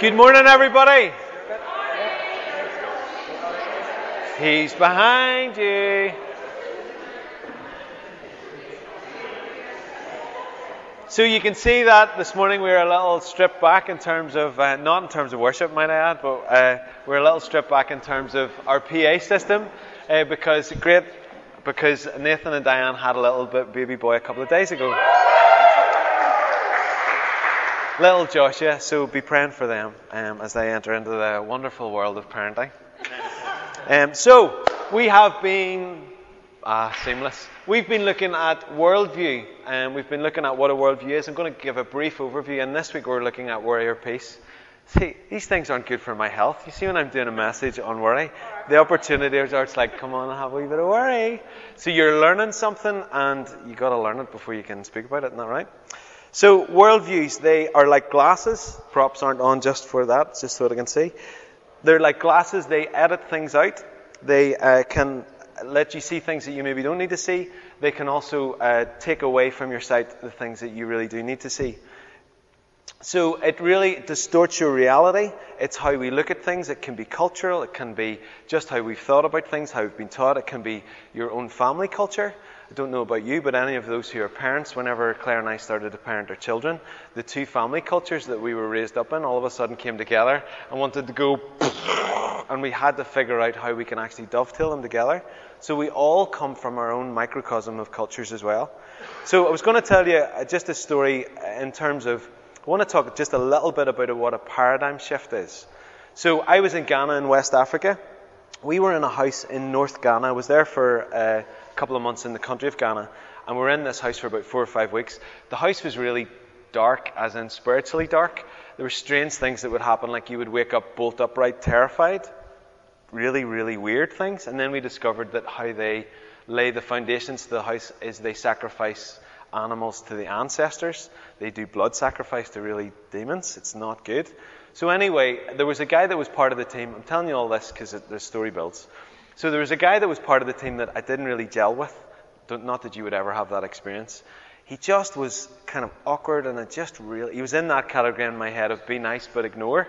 Good morning, everybody. He's behind you. So you can see that this morning we are a little stripped back in terms of, uh, not in terms of worship, might I add, but uh, we're a little stripped back in terms of our PA system uh, because great, because Nathan and Diane had a little bit baby boy a couple of days ago. Little Joshua, so be praying for them um, as they enter into the wonderful world of parenting. Um, so we have been Ah, seamless. We've been looking at worldview, and we've been looking at what a worldview is. I'm going to give a brief overview, and this week we're looking at worry or peace. See, these things aren't good for my health. You see, when I'm doing a message on worry, the opportunities are it's like, come on, have a wee bit of worry. So you're learning something, and you got to learn it before you can speak about it. Isn't that right? So worldviews, they are like glasses. Props aren't on just for that, just so I can see. They're like glasses. They edit things out. They uh, can let you see things that you maybe don't need to see. They can also uh, take away from your sight the things that you really do need to see. So it really distorts your reality. It's how we look at things. It can be cultural. It can be just how we've thought about things, how we've been taught. It can be your own family culture. I don't know about you, but any of those who are parents, whenever Claire and I started to parent our children, the two family cultures that we were raised up in all of a sudden came together and wanted to go, and we had to figure out how we can actually dovetail them together. So we all come from our own microcosm of cultures as well. So I was going to tell you uh, just a story in terms of, I want to talk just a little bit about what a paradigm shift is. So I was in Ghana in West Africa. We were in a house in North Ghana. I was there for uh, couple of months in the country of Ghana, and we were in this house for about four or five weeks. The house was really dark, as in spiritually dark. There were strange things that would happen, like you would wake up bolt upright, terrified. Really, really weird things. And then we discovered that how they lay the foundations to the house is they sacrifice animals to the ancestors. They do blood sacrifice to really demons. It's not good. So anyway, there was a guy that was part of the team. I'm telling you all this because the story builds. So there was a guy that was part of the team that I didn't really gel with. Not that you would ever have that experience. He just was kind of awkward and I just really, he was in that category in my head of be nice but ignore.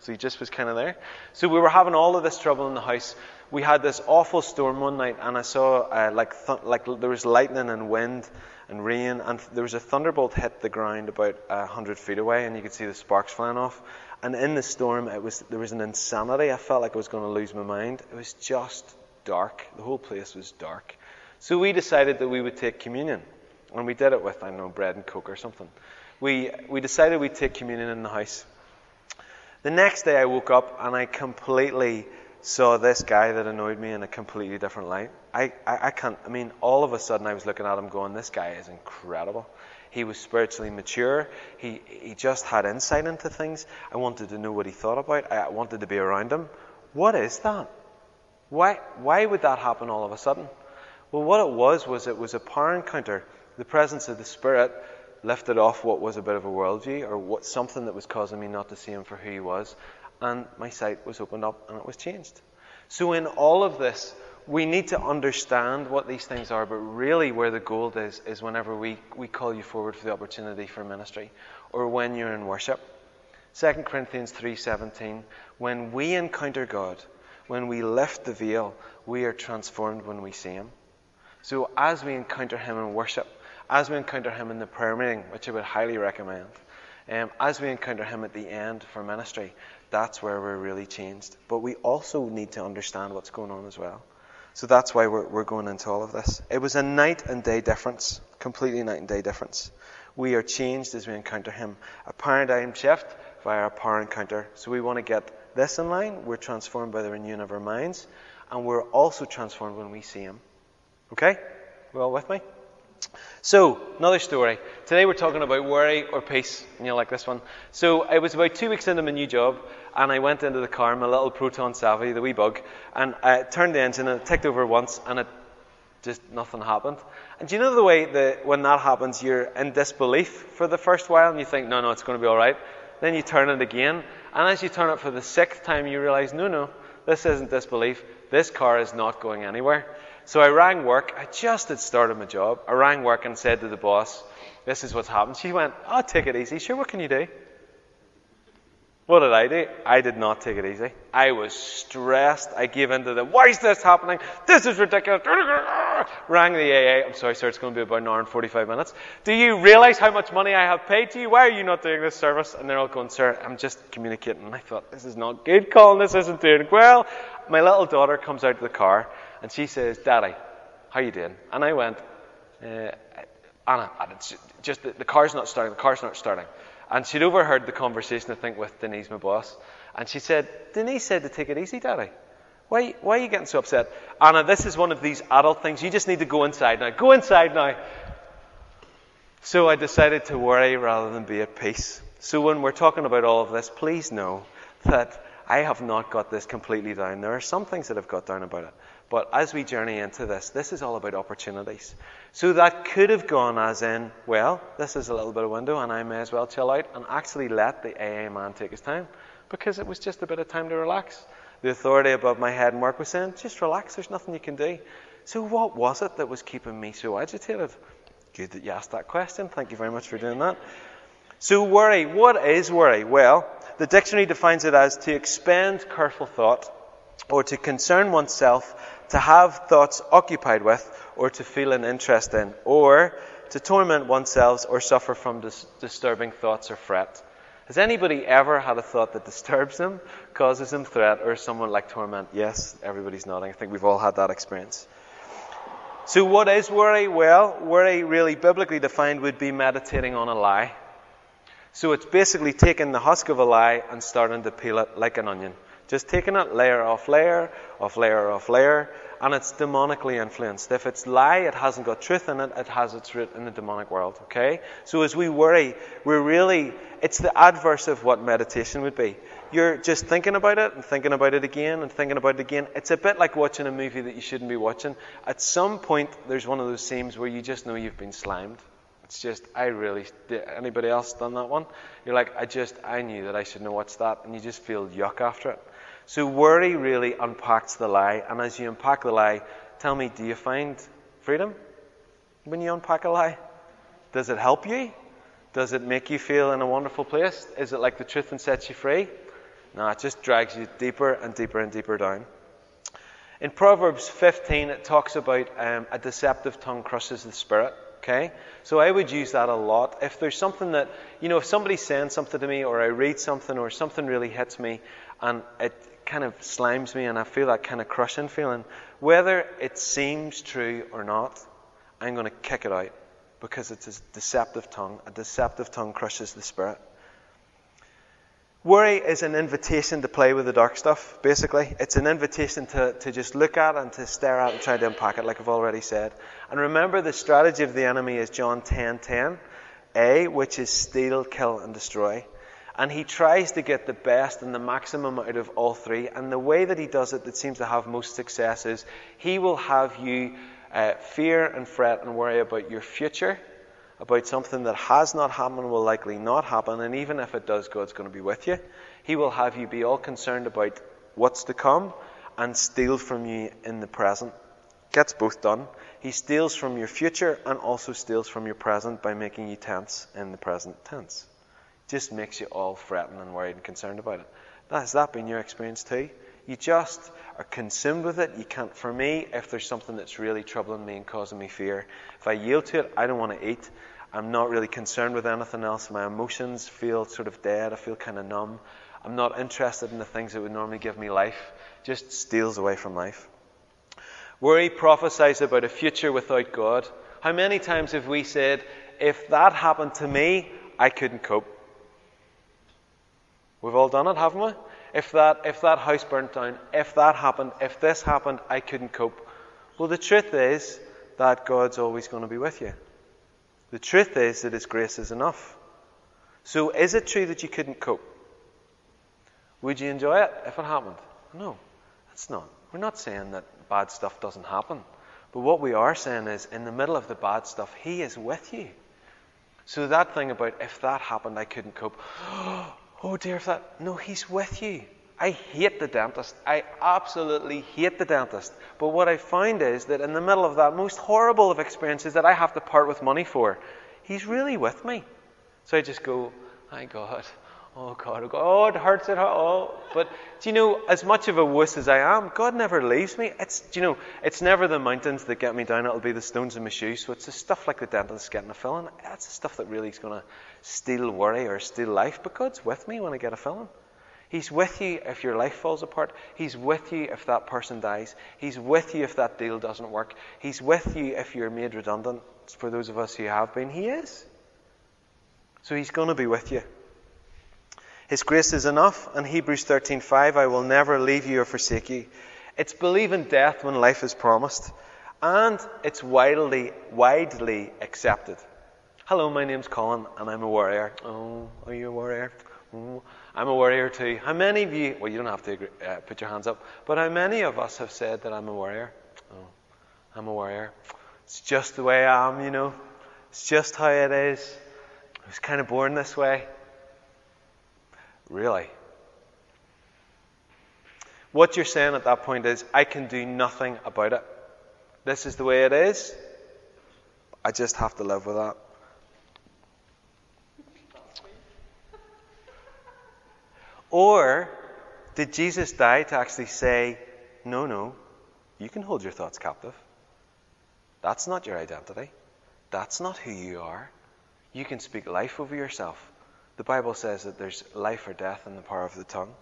So he just was kind of there. So we were having all of this trouble in the house. We had this awful storm one night and I saw uh, like, th- like there was lightning and wind and rain and there was a thunderbolt hit the ground about a hundred feet away and you could see the sparks flying off. And in the storm, it was, there was an insanity. I felt like I was going to lose my mind. It was just dark. The whole place was dark. So we decided that we would take communion. And we did it with, I don't know, bread and coke or something. We, we decided we'd take communion in the house. The next day I woke up and I completely saw this guy that annoyed me in a completely different light. I, I, I can't, I mean, all of a sudden I was looking at him going, this guy is incredible. He was spiritually mature. He, he just had insight into things. I wanted to know what he thought about. I wanted to be around him. What is that? Why, why would that happen all of a sudden? Well, what it was, was it was a power encounter. The presence of the Spirit lifted off what was a bit of a worldview or what something that was causing me not to see him for who he was. And my sight was opened up and it was changed. So in all of this, we need to understand what these things are, but really where the gold is, is whenever we, we call you forward for the opportunity for ministry or when you're in worship. 2 Corinthians 3:17 when we encounter God when we lift the veil we are transformed when we see him. So as we encounter him in worship as we encounter him in the prayer meeting which I would highly recommend um, as we encounter him at the end for ministry that's where we're really changed. But we also need to understand what's going on as well so that's why we're, we're going into all of this. It was a night and day difference, completely night and day difference. We are changed as we encounter Him. A paradigm shift via a power encounter. So we want to get this in line. We're transformed by the renewing of our minds. And we're also transformed when we see Him. Okay? You all with me? So, another story. Today we're talking about worry or peace. And you'll like this one. So, I was about two weeks into my new job, and I went into the car, my little Proton Savvy, the wee bug, and I turned the engine and it ticked over once, and it just nothing happened. And do you know the way that when that happens, you're in disbelief for the first while, and you think, no, no, it's going to be all right. Then you turn it again, and as you turn it for the sixth time, you realize, no, no, this isn't disbelief. This car is not going anywhere. So I rang work. I just had started my job. I rang work and said to the boss, this is what's happened. She went, oh, take it easy. Sure, what can you do? What did I do? I did not take it easy. I was stressed. I gave into the, why is this happening? This is ridiculous. Rang the AA. I'm sorry, sir, it's going to be about an hour and 45 minutes. Do you realize how much money I have paid to you? Why are you not doing this service? And they're all going, sir, I'm just communicating. And I thought, this is not good, Colin. This isn't doing well. My little daughter comes out of the car and she says, Daddy, how you doing? And I went, uh, Anna, it's just the, the car's not starting. The car's not starting. And she'd overheard the conversation, I think, with Denise, my boss. And she said, Denise said to take it easy, Daddy. Why, why are you getting so upset? Anna, this is one of these adult things. You just need to go inside now. Go inside now. So I decided to worry rather than be at peace. So when we're talking about all of this, please know that I have not got this completely down. There are some things that I've got down about it. But as we journey into this, this is all about opportunities. So that could have gone as in, well, this is a little bit of window and I may as well chill out and actually let the AA man take his time because it was just a bit of time to relax. The authority above my head and work was saying, just relax, there's nothing you can do. So what was it that was keeping me so agitated? Good that you asked that question. Thank you very much for doing that. So worry, what is worry? Well, the dictionary defines it as to expend careful thought or to concern oneself to have thoughts occupied with, or to feel an interest in, or to torment oneself or suffer from dis- disturbing thoughts or fret. Has anybody ever had a thought that disturbs them, causes them threat, or someone like torment? Yes, everybody's nodding. I think we've all had that experience. So, what is worry? Well, worry, really biblically defined, would be meditating on a lie. So, it's basically taking the husk of a lie and starting to peel it like an onion. Just taking it layer off layer, off layer off layer, and it's demonically influenced. If it's lie, it hasn't got truth in it, it has its root in the demonic world, okay? So as we worry, we're really, it's the adverse of what meditation would be. You're just thinking about it and thinking about it again and thinking about it again. It's a bit like watching a movie that you shouldn't be watching. At some point, there's one of those scenes where you just know you've been slimed. It's just, I really, anybody else done that one? You're like, I just, I knew that I shouldn't have watched that, and you just feel yuck after it. So worry really unpacks the lie, and as you unpack the lie, tell me, do you find freedom when you unpack a lie? Does it help you? Does it make you feel in a wonderful place? Is it like the truth and sets you free? No, it just drags you deeper and deeper and deeper down. In Proverbs 15, it talks about um, a deceptive tongue crushes the spirit. Okay? So I would use that a lot. If there's something that, you know, if somebody's saying something to me or I read something or something really hits me and it kind of slimes me and I feel that kind of crushing feeling. Whether it seems true or not, I'm going to kick it out because it's a deceptive tongue. A deceptive tongue crushes the spirit. Worry is an invitation to play with the dark stuff, basically. It's an invitation to, to just look at and to stare at and try to unpack it, like I've already said. And remember, the strategy of the enemy is John 10 10, A, which is steal, kill, and destroy. And he tries to get the best and the maximum out of all three. And the way that he does it that seems to have most success is he will have you uh, fear and fret and worry about your future, about something that has not happened, will likely not happen. And even if it does, God's going to be with you. He will have you be all concerned about what's to come and steal from you in the present. Gets both done. He steals from your future and also steals from your present by making you tense in the present tense just makes you all fretting and worried and concerned about it. Has that been your experience too? You just are consumed with it. You can't, for me, if there's something that's really troubling me and causing me fear, if I yield to it, I don't want to eat. I'm not really concerned with anything else. My emotions feel sort of dead. I feel kind of numb. I'm not interested in the things that would normally give me life. Just steals away from life. Worry prophesies about a future without God. How many times have we said, if that happened to me, I couldn't cope? We've all done it, haven't we? If that, if that house burnt down, if that happened, if this happened, I couldn't cope. Well, the truth is that God's always going to be with you. The truth is that His grace is enough. So, is it true that you couldn't cope? Would you enjoy it if it happened? No, it's not. We're not saying that bad stuff doesn't happen. But what we are saying is, in the middle of the bad stuff, He is with you. So, that thing about if that happened, I couldn't cope. Oh dear, if that. No, he's with you. I hate the dentist. I absolutely hate the dentist. But what I find is that in the middle of that most horrible of experiences that I have to part with money for, he's really with me. So I just go, my God, Oh, oh God, oh, it hurts, it hurts. Oh, but do you know, as much of a wuss as I am, God never leaves me. It's, do you know, it's never the mountains that get me down. It'll be the stones in my shoes. So it's the stuff like the dentist getting a filling. That's the stuff that really is going to steal worry or steal life. But God's with me when I get a filling. He's with you if your life falls apart. He's with you if that person dies. He's with you if that deal doesn't work. He's with you if you're made redundant. For those of us who have been, He is. So He's going to be with you. His grace is enough. And Hebrews 13:5, I will never leave you or forsake you. It's believing death when life is promised. And it's widely, widely accepted. Hello, my name's Colin, and I'm a warrior. Oh, are you a warrior? Oh, I'm a warrior too. How many of you, well, you don't have to agree, uh, put your hands up, but how many of us have said that I'm a warrior? Oh, I'm a warrior. It's just the way I am, you know. It's just how it is. I was kind of born this way. Really? What you're saying at that point is, I can do nothing about it. This is the way it is. I just have to live with that. Or did Jesus die to actually say, no, no, you can hold your thoughts captive? That's not your identity. That's not who you are. You can speak life over yourself. The Bible says that there's life or death in the power of the tongue.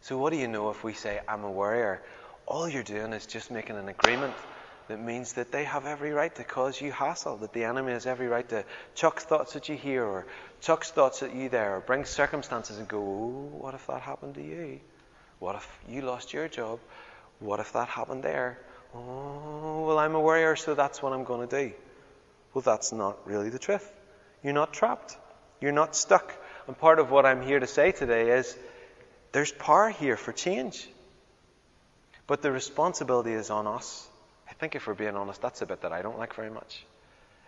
So, what do you know if we say, I'm a warrior? All you're doing is just making an agreement that means that they have every right to cause you hassle, that the enemy has every right to chuck thoughts at you here or chuck thoughts at you there or bring circumstances and go, oh, what if that happened to you? What if you lost your job? What if that happened there? Oh, well, I'm a warrior, so that's what I'm going to do. Well, that's not really the truth. You're not trapped. You're not stuck. And part of what I'm here to say today is there's power here for change. But the responsibility is on us. I think if we're being honest, that's a bit that I don't like very much.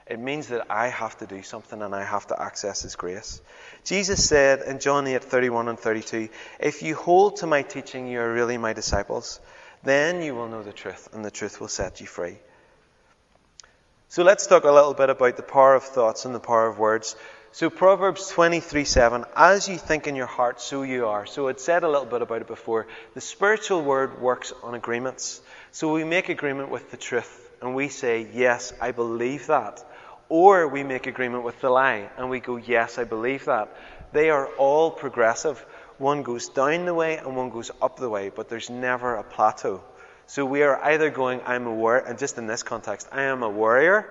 It means that I have to do something and I have to access His grace. Jesus said in John 8, 31 and 32, If you hold to my teaching, you are really my disciples. Then you will know the truth, and the truth will set you free. So let's talk a little bit about the power of thoughts and the power of words. So Proverbs 23 7, as you think in your heart, so you are. So I'd said a little bit about it before. The spiritual word works on agreements. So we make agreement with the truth and we say, yes, I believe that. Or we make agreement with the lie and we go, yes, I believe that. They are all progressive. One goes down the way and one goes up the way, but there's never a plateau. So we are either going, I'm a warrior, and just in this context, I am a warrior,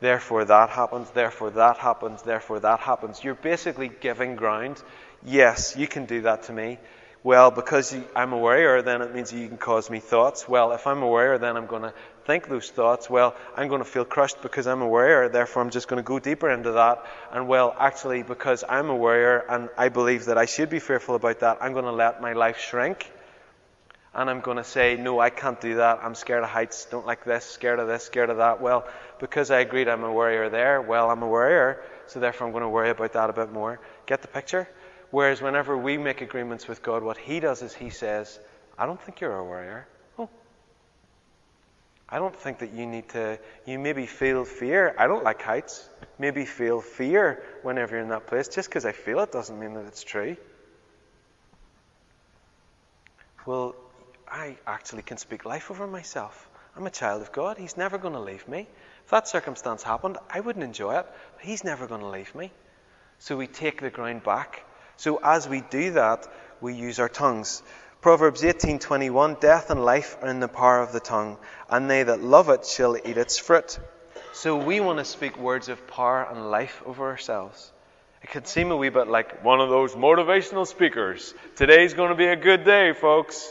therefore that happens, therefore that happens, therefore that happens. You're basically giving ground. Yes, you can do that to me. Well, because I'm a warrior, then it means you can cause me thoughts. Well, if I'm a warrior, then I'm going to think those thoughts. Well, I'm going to feel crushed because I'm a warrior, therefore I'm just going to go deeper into that. And well, actually, because I'm a warrior and I believe that I should be fearful about that, I'm going to let my life shrink and I'm going to say, no, I can't do that. I'm scared of heights, don't like this, scared of this, scared of that. Well, because I agreed I'm a warrior there, well, I'm a warrior, so therefore I'm going to worry about that a bit more. Get the picture? Whereas whenever we make agreements with God, what He does is He says, I don't think you're a warrior. Oh. I don't think that you need to, you maybe feel fear. I don't like heights. Maybe feel fear whenever you're in that place. Just because I feel it doesn't mean that it's true. Well, I actually can speak life over myself. I'm a child of God. He's never going to leave me. If that circumstance happened, I wouldn't enjoy it, but He's never going to leave me. So we take the ground back. So as we do that, we use our tongues. Proverbs 18:21 Death and life are in the power of the tongue, and they that love it shall eat its fruit. So we want to speak words of power and life over ourselves. It could seem a wee bit like one of those motivational speakers. Today's going to be a good day, folks.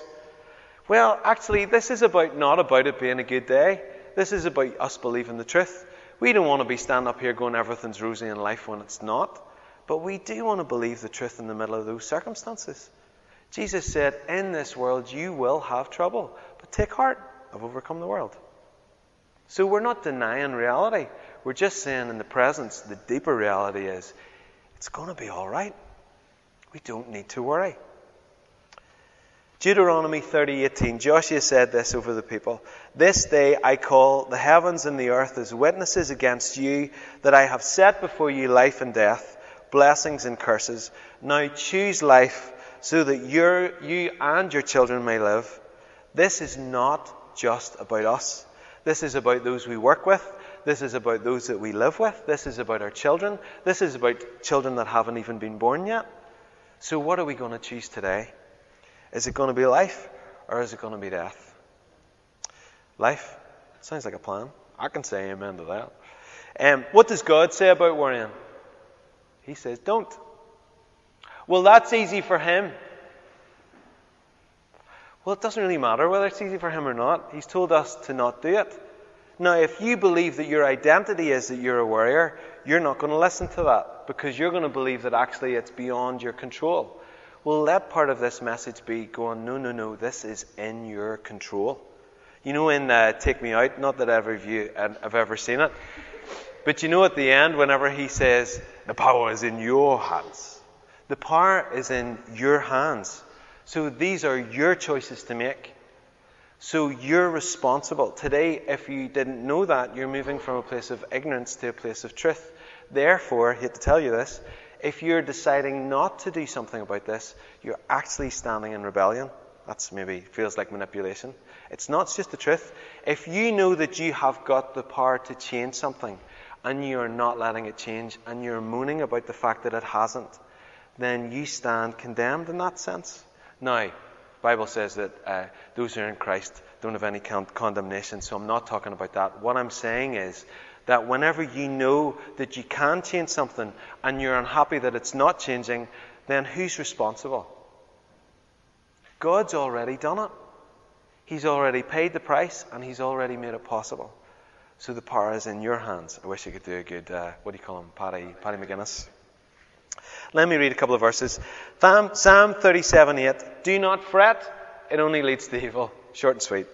Well, actually, this is about not about it being a good day. This is about us believing the truth. We don't want to be standing up here going everything's rosy in life when it's not. But we do want to believe the truth in the middle of those circumstances. Jesus said, In this world you will have trouble, but take heart, I've overcome the world. So we're not denying reality. We're just saying in the presence, the deeper reality is, it's going to be all right. We don't need to worry. Deuteronomy 30:18 Joshua said this over the people This day I call the heavens and the earth as witnesses against you that I have set before you life and death blessings and curses. Now choose life so that you you and your children may live. This is not just about us. This is about those we work with. This is about those that we live with. This is about our children. This is about children that haven't even been born yet. So, what are we going to choose today? Is it going to be life or is it going to be death? Life? Sounds like a plan. I can say amen to that. Um, what does God say about worrying? He says, don't. Well, that's easy for Him. Well, it doesn't really matter whether it's easy for Him or not. He's told us to not do it. Now, if you believe that your identity is that you're a warrior, you're not going to listen to that because you're going to believe that actually it's beyond your control. Well, let part of this message be going, no, no, no, this is in your control. You know, in uh, Take Me Out, not that of you have ever seen it, but you know at the end, whenever he says, the power is in your hands, the power is in your hands. So these are your choices to make. So you're responsible. Today, if you didn't know that, you're moving from a place of ignorance to a place of truth. Therefore, I hate to tell you this, if you're deciding not to do something about this, you're actually standing in rebellion. That's maybe feels like manipulation. It's not just the truth. If you know that you have got the power to change something and you are not letting it change and you're moaning about the fact that it hasn't, then you stand condemned in that sense. Now, Bible says that uh, those who are in Christ don't have any con- condemnation, so I'm not talking about that. What I'm saying is that whenever you know that you can change something and you're unhappy that it's not changing, then who's responsible? God's already done it. He's already paid the price and He's already made it possible. So the power is in your hands. I wish I could do a good, uh, what do you call him, Paddy, Paddy McGuinness. Let me read a couple of verses. Psalm 37 8. Do not fret, it only leads to evil. Short and sweet.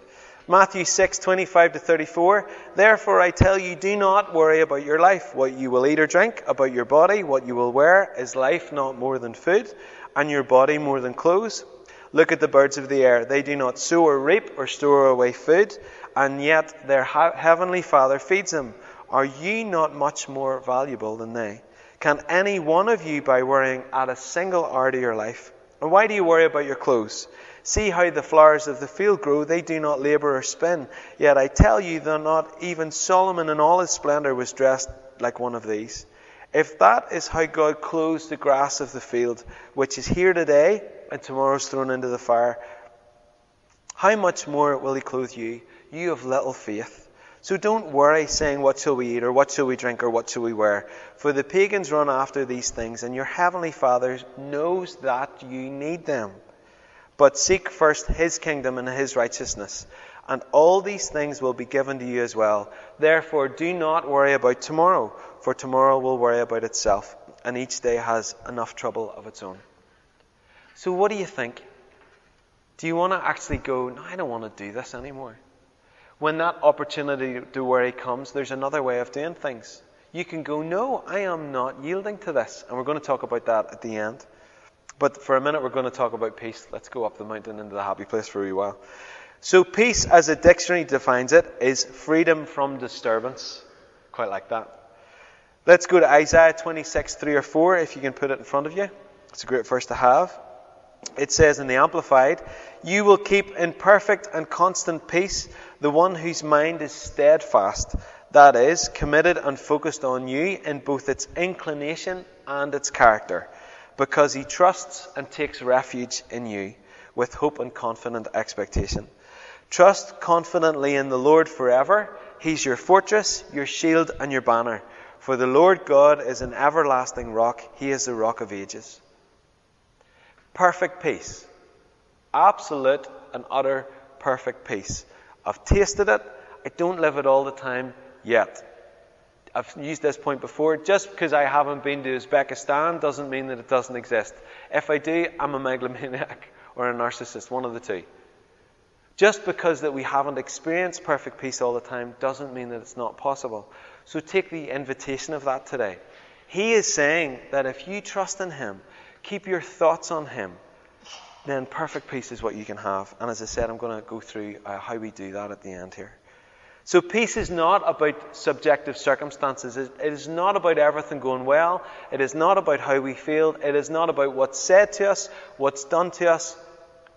Matthew 6 25 to 34. Therefore I tell you, do not worry about your life, what you will eat or drink, about your body, what you will wear. Is life not more than food, and your body more than clothes? Look at the birds of the air. They do not sow or reap or store away food, and yet their heavenly Father feeds them. Are you not much more valuable than they? Can any one of you, by worrying, add a single hour to your life? And why do you worry about your clothes? See how the flowers of the field grow. They do not labor or spin. Yet I tell you that not even Solomon in all his splendor was dressed like one of these. If that is how God clothes the grass of the field, which is here today and tomorrow is thrown into the fire, how much more will he clothe you, you of little faith? So don't worry saying, What shall we eat, or what shall we drink, or what shall we wear? For the pagans run after these things, and your heavenly Father knows that you need them. But seek first his kingdom and his righteousness, and all these things will be given to you as well. Therefore, do not worry about tomorrow, for tomorrow will worry about itself, and each day has enough trouble of its own. So, what do you think? Do you want to actually go, No, I don't want to do this anymore? when that opportunity to worry comes, there's another way of doing things. You can go, No, I am not yielding to this. And we're going to talk about that at the end. But for a minute, we're going to talk about peace. Let's go up the mountain into the happy place for a wee while. So, peace, as a dictionary defines it, is freedom from disturbance. Quite like that. Let's go to Isaiah 26, 3 or 4, if you can put it in front of you. It's a great verse to have. It says in the Amplified, You will keep in perfect and constant peace the one whose mind is steadfast, that is, committed and focused on you in both its inclination and its character, because he trusts and takes refuge in you with hope and confident expectation. Trust confidently in the Lord forever. He's your fortress, your shield, and your banner. For the Lord God is an everlasting rock. He is the rock of ages. Perfect peace. Absolute and utter perfect peace. I've tasted it. I don't live it all the time yet. I've used this point before. Just because I haven't been to Uzbekistan doesn't mean that it doesn't exist. If I do, I'm a megalomaniac or a narcissist, one of the two. Just because that we haven't experienced perfect peace all the time doesn't mean that it's not possible. So take the invitation of that today. He is saying that if you trust in Him, keep your thoughts on Him, then perfect peace is what you can have. And as I said, I'm going to go through uh, how we do that at the end here. So peace is not about subjective circumstances. It is not about everything going well. It is not about how we feel. It is not about what's said to us, what's done to us.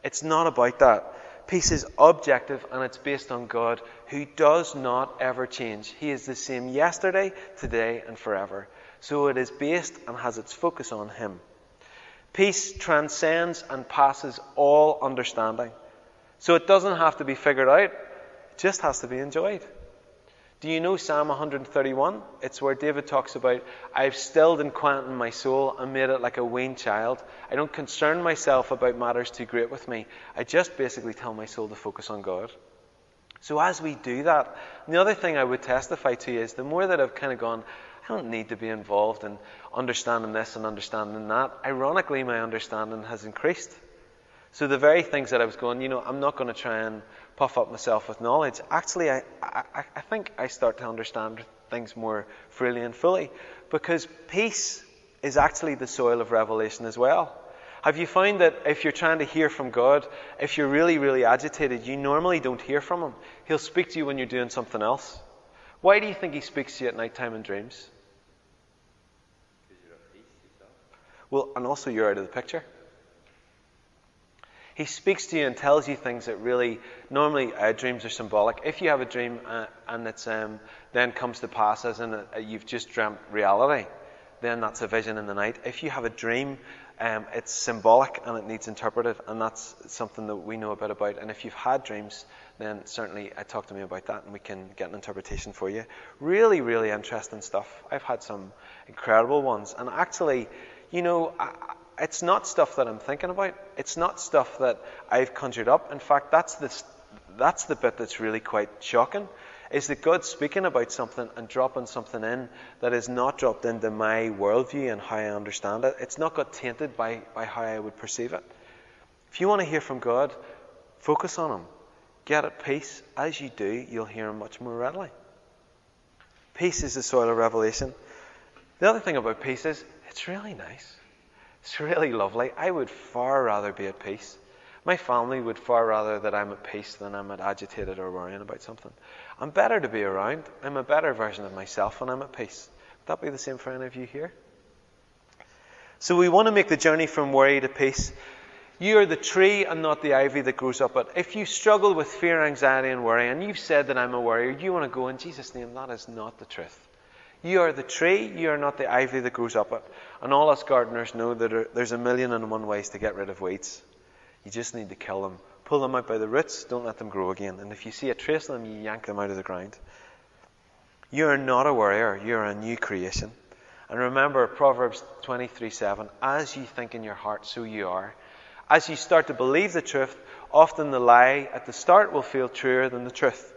It's not about that. Peace is objective and it's based on God who does not ever change. He is the same yesterday, today, and forever. So it is based and has its focus on Him. Peace transcends and passes all understanding. So it doesn't have to be figured out, just has to be enjoyed. Do you know Psalm 131? It's where David talks about, I've stilled and quietened my soul and made it like a weaned child. I don't concern myself about matters too great with me. I just basically tell my soul to focus on God. So as we do that, the other thing I would testify to is the more that I've kind of gone, I don't need to be involved in understanding this and understanding that. Ironically, my understanding has increased. So the very things that I was going, you know, I'm not going to try and puff up myself with knowledge. Actually, I, I, I think I start to understand things more freely and fully because peace is actually the soil of revelation as well. Have you found that if you're trying to hear from God, if you're really, really agitated, you normally don't hear from Him? He'll speak to you when you're doing something else. Why do you think He speaks to you at night time in dreams? Well, and also you're out of the picture. He speaks to you and tells you things that really, normally uh, dreams are symbolic. If you have a dream uh, and it um, then comes to pass as in a, uh, you've just dreamt reality, then that's a vision in the night. If you have a dream, um, it's symbolic and it needs interpreted, and that's something that we know a bit about. And if you've had dreams, then certainly uh, talk to me about that and we can get an interpretation for you. Really, really interesting stuff. I've had some incredible ones. And actually, you know, I, it's not stuff that I'm thinking about. It's not stuff that I've conjured up. In fact, that's the, that's the bit that's really quite shocking. Is that God's speaking about something and dropping something in that is not dropped into my worldview and how I understand it. It's not got tainted by, by how I would perceive it. If you want to hear from God, focus on Him. Get at peace. As you do, you'll hear Him much more readily. Peace is the soil of revelation. The other thing about peace is it's really nice. It's really lovely. I would far rather be at peace. My family would far rather that I'm at peace than I'm at agitated or worrying about something. I'm better to be around. I'm a better version of myself when I'm at peace. Would that be the same for any of you here? So we want to make the journey from worry to peace. You are the tree and not the ivy that grows up it. If you struggle with fear, anxiety, and worry, and you've said that I'm a worrier, you want to go in Jesus' name. That is not the truth. You are the tree, you are not the ivy that grows up it. And all us gardeners know that there's a million and one ways to get rid of weeds. You just need to kill them. Pull them out by the roots, don't let them grow again. And if you see a trace of them, you yank them out of the ground. You are not a warrior, you are a new creation. And remember Proverbs 23 7 As you think in your heart, so you are. As you start to believe the truth, often the lie at the start will feel truer than the truth.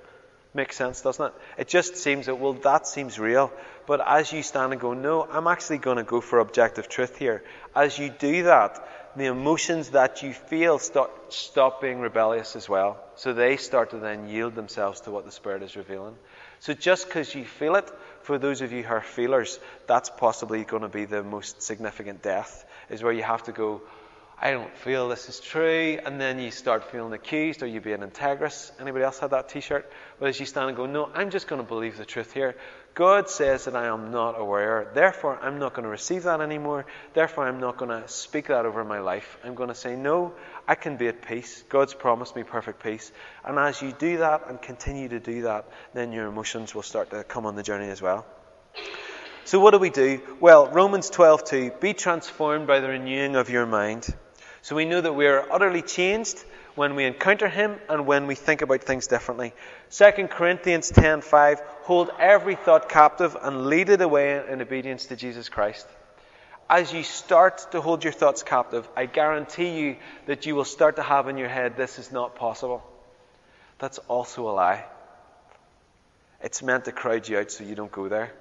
Makes sense, doesn't it? It just seems that, well, that seems real. But as you stand and go, no, I'm actually going to go for objective truth here. As you do that, the emotions that you feel start, stop being rebellious as well. So they start to then yield themselves to what the Spirit is revealing. So just because you feel it, for those of you who are feelers, that's possibly going to be the most significant death, is where you have to go, I don't feel this is true, and then you start feeling accused, or you being integrous. Anybody else had that T-shirt? But as you stand and go, no, I'm just going to believe the truth here. God says that I am not aware, therefore I'm not going to receive that anymore. Therefore I'm not going to speak that over my life. I'm going to say, no, I can be at peace. God's promised me perfect peace. And as you do that and continue to do that, then your emotions will start to come on the journey as well. So what do we do? Well, Romans 12:2, be transformed by the renewing of your mind. So we know that we are utterly changed when we encounter Him and when we think about things differently. 2 Corinthians 10:5 hold every thought captive and lead it away in obedience to Jesus Christ. As you start to hold your thoughts captive, I guarantee you that you will start to have in your head, this is not possible. That's also a lie. It's meant to crowd you out so you don't go there.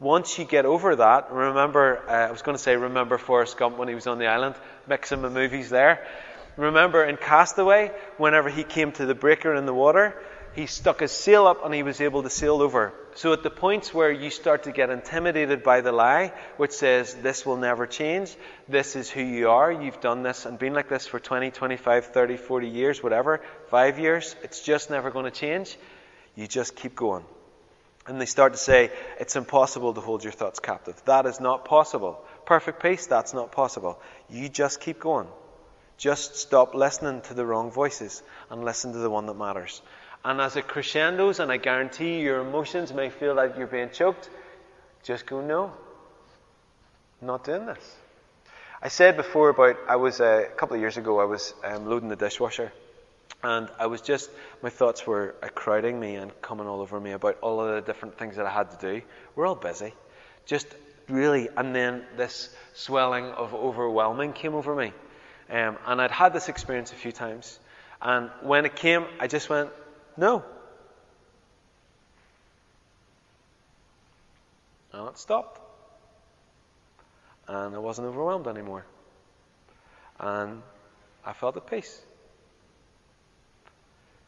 Once you get over that, remember, uh, I was going to say, remember Forrest Gump when he was on the island, mixing the movies there. Remember in Castaway, whenever he came to the breaker in the water, he stuck his sail up and he was able to sail over. So at the points where you start to get intimidated by the lie, which says, this will never change, this is who you are, you've done this and been like this for 20, 25, 30, 40 years, whatever, five years, it's just never going to change You just keep going. And they start to say, it's impossible to hold your thoughts captive. That is not possible. Perfect peace, that's not possible. You just keep going. Just stop listening to the wrong voices and listen to the one that matters. And as it crescendos, and I guarantee your emotions may feel like you're being choked, just go, no, not doing this. I said before about, I was, uh, a couple of years ago, I was um, loading the dishwasher. And I was just, my thoughts were crowding me and coming all over me about all of the different things that I had to do. We're all busy. Just really, and then this swelling of overwhelming came over me. Um, and I'd had this experience a few times. And when it came, I just went, no. And it stopped. And I wasn't overwhelmed anymore. And I felt at peace.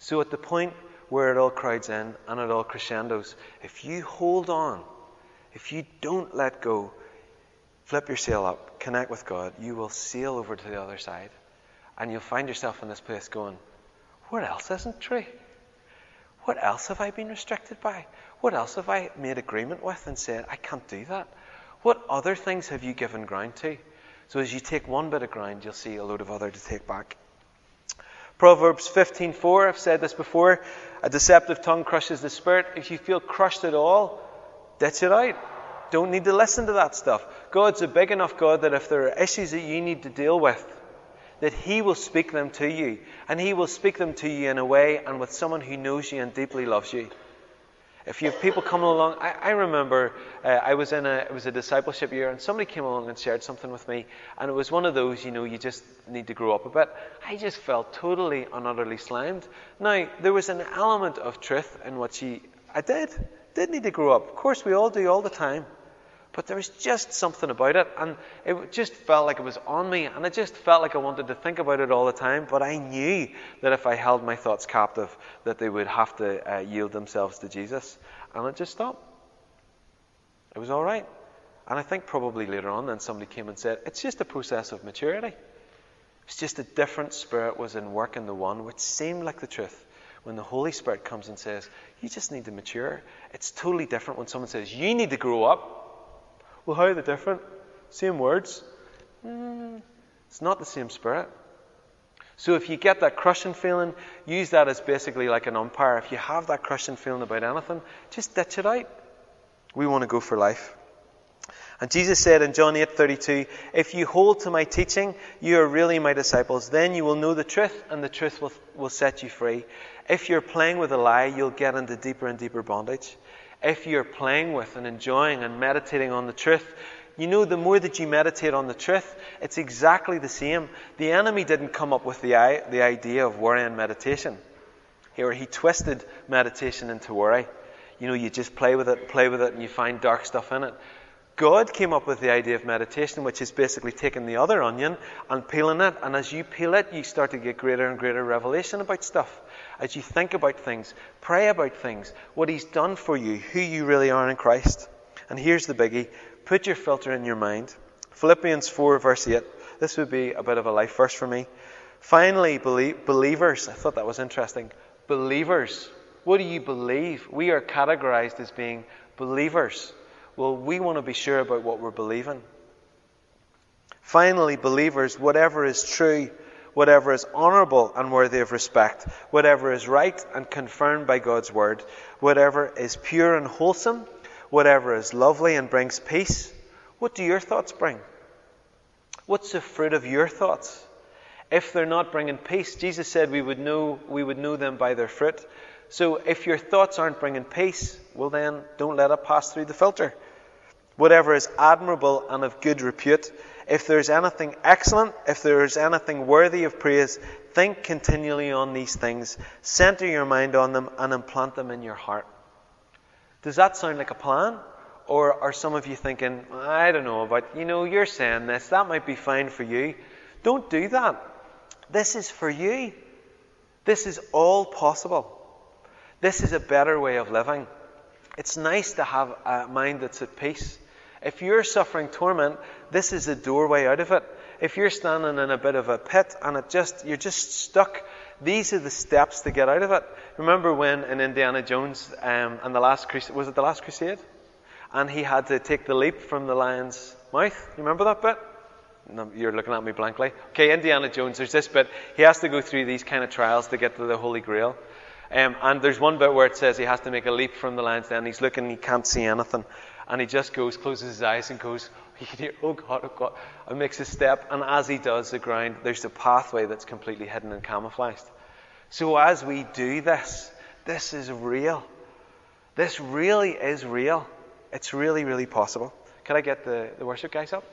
So at the point where it all crowds in and it all crescendos, if you hold on, if you don't let go, flip your sail up, connect with God, you will sail over to the other side. And you'll find yourself in this place going, What else isn't true? What else have I been restricted by? What else have I made agreement with and said, I can't do that? What other things have you given ground to? So as you take one bit of ground, you'll see a load of other to take back. Proverbs 15:4, I've said this before, a deceptive tongue crushes the spirit. If you feel crushed at all, ditch it out. Don't need to listen to that stuff. God's a big enough God that if there are issues that you need to deal with, that He will speak them to you. And He will speak them to you in a way and with someone who knows you and deeply loves you. If you have people coming along, I, I remember uh, I was in a it was a discipleship year, and somebody came along and shared something with me, and it was one of those, you know, you just need to grow up a bit. I just felt totally and utterly slammed. Now there was an element of truth in what she I did did need to grow up. Of course, we all do all the time. But there was just something about it, and it just felt like it was on me, and it just felt like I wanted to think about it all the time. But I knew that if I held my thoughts captive, that they would have to uh, yield themselves to Jesus, and it just stopped. It was all right, and I think probably later on, then somebody came and said, "It's just a process of maturity. It's just a different spirit was in work in the one, which seemed like the truth." When the Holy Spirit comes and says, You just need to mature, it's totally different when someone says, You need to grow up. Well, how are they different? Same words. Mm, it's not the same spirit. So if you get that crushing feeling, use that as basically like an umpire. If you have that crushing feeling about anything, just ditch it out. We want to go for life. And Jesus said in John 8:32, "If you hold to my teaching, you are really my disciples. Then you will know the truth, and the truth will, will set you free. If you're playing with a lie, you'll get into deeper and deeper bondage if you're playing with and enjoying and meditating on the truth, you know, the more that you meditate on the truth, it's exactly the same. The enemy didn't come up with the, the idea of worry and meditation. Here, he twisted meditation into worry. You know, you just play with it, play with it, and you find dark stuff in it. God came up with the idea of meditation, which is basically taking the other onion and peeling it. And as you peel it, you start to get greater and greater revelation about stuff. As you think about things, pray about things, what He's done for you, who you really are in Christ. And here's the biggie put your filter in your mind. Philippians 4, verse 8. This would be a bit of a life verse for me. Finally, believers, I thought that was interesting. Believers, what do you believe? We are categorized as being believers. Well, we want to be sure about what we're believing. Finally, believers, whatever is true, whatever is honourable and worthy of respect, whatever is right and confirmed by God's word, whatever is pure and wholesome, whatever is lovely and brings peace, what do your thoughts bring? What's the fruit of your thoughts? If they're not bringing peace, Jesus said we would know, we would know them by their fruit. So if your thoughts aren't bringing peace, well then don't let it pass through the filter. Whatever is admirable and of good repute, if there's anything excellent, if there's anything worthy of praise, think continually on these things, center your mind on them, and implant them in your heart. Does that sound like a plan? Or are some of you thinking, I don't know, but you know, you're saying this, that might be fine for you. Don't do that. This is for you. This is all possible. This is a better way of living. It's nice to have a mind that's at peace. If you're suffering torment, this is the doorway out of it. If you're standing in a bit of a pit and it just you're just stuck, These are the steps to get out of it. Remember when in Indiana Jones um, and the last crusade, was it the last crusade? And he had to take the leap from the lion's mouth. You remember that bit? No, you're looking at me blankly. Okay, Indiana Jones, there's this bit. He has to go through these kind of trials to get to the Holy Grail. Um, and there's one bit where it says he has to make a leap from the lion's den. He's looking, he can't see anything. And he just goes, closes his eyes and goes, you can hear, oh God, oh God, and makes a step. And as he does, the ground, there's a pathway that's completely hidden and camouflaged. So as we do this, this is real. This really is real. It's really, really possible. Can I get the, the worship guys up?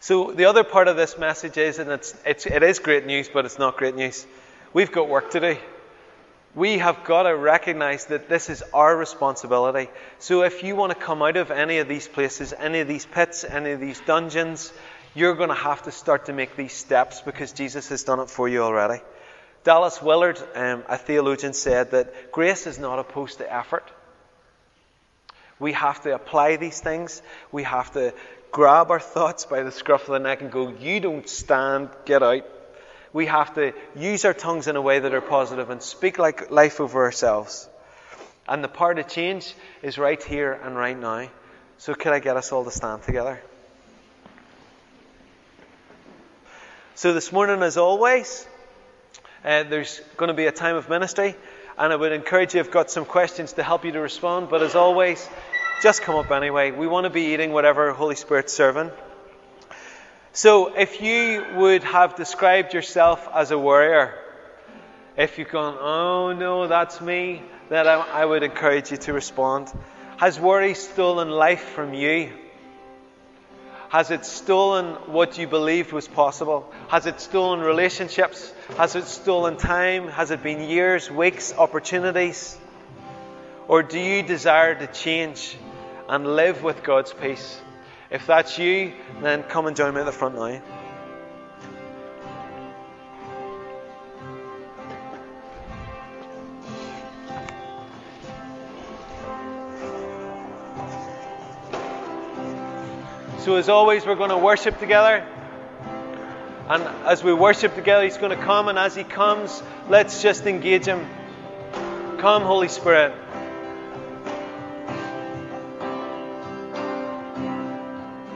So the other part of this message is, and it's, it's, it is great news, but it's not great news. We've got work to do we have got to recognize that this is our responsibility. So if you want to come out of any of these places, any of these pits, any of these dungeons, you're going to have to start to make these steps because Jesus has done it for you already. Dallas Willard, um, a theologian, said that grace is not opposed to effort. We have to apply these things. We have to grab our thoughts by the scruff of the neck and go, You don't stand, get out we have to use our tongues in a way that are positive and speak like life over ourselves. And the part of change is right here and right now. So could I get us all to stand together? So this morning, as always, uh, there's going to be a time of ministry, and I would encourage you, I've got some questions to help you to respond, but as always, just come up anyway. We want to be eating whatever Holy Spirit's serving. So, if you would have described yourself as a warrior, if you've gone, oh no, that's me, then I, would encourage you to respond. Has worry stolen life from you? Has it stolen what you believed was possible? Has it stolen relationships? Has it stolen time? Has it been years, weeks, opportunities? Or do you desire to change and live with God's peace? If that's you, then come and join me at the front now. So, as always, we're going to worship together. And as we worship together, He's going to come. And as He comes, let's just engage Him. Come, Holy Spirit.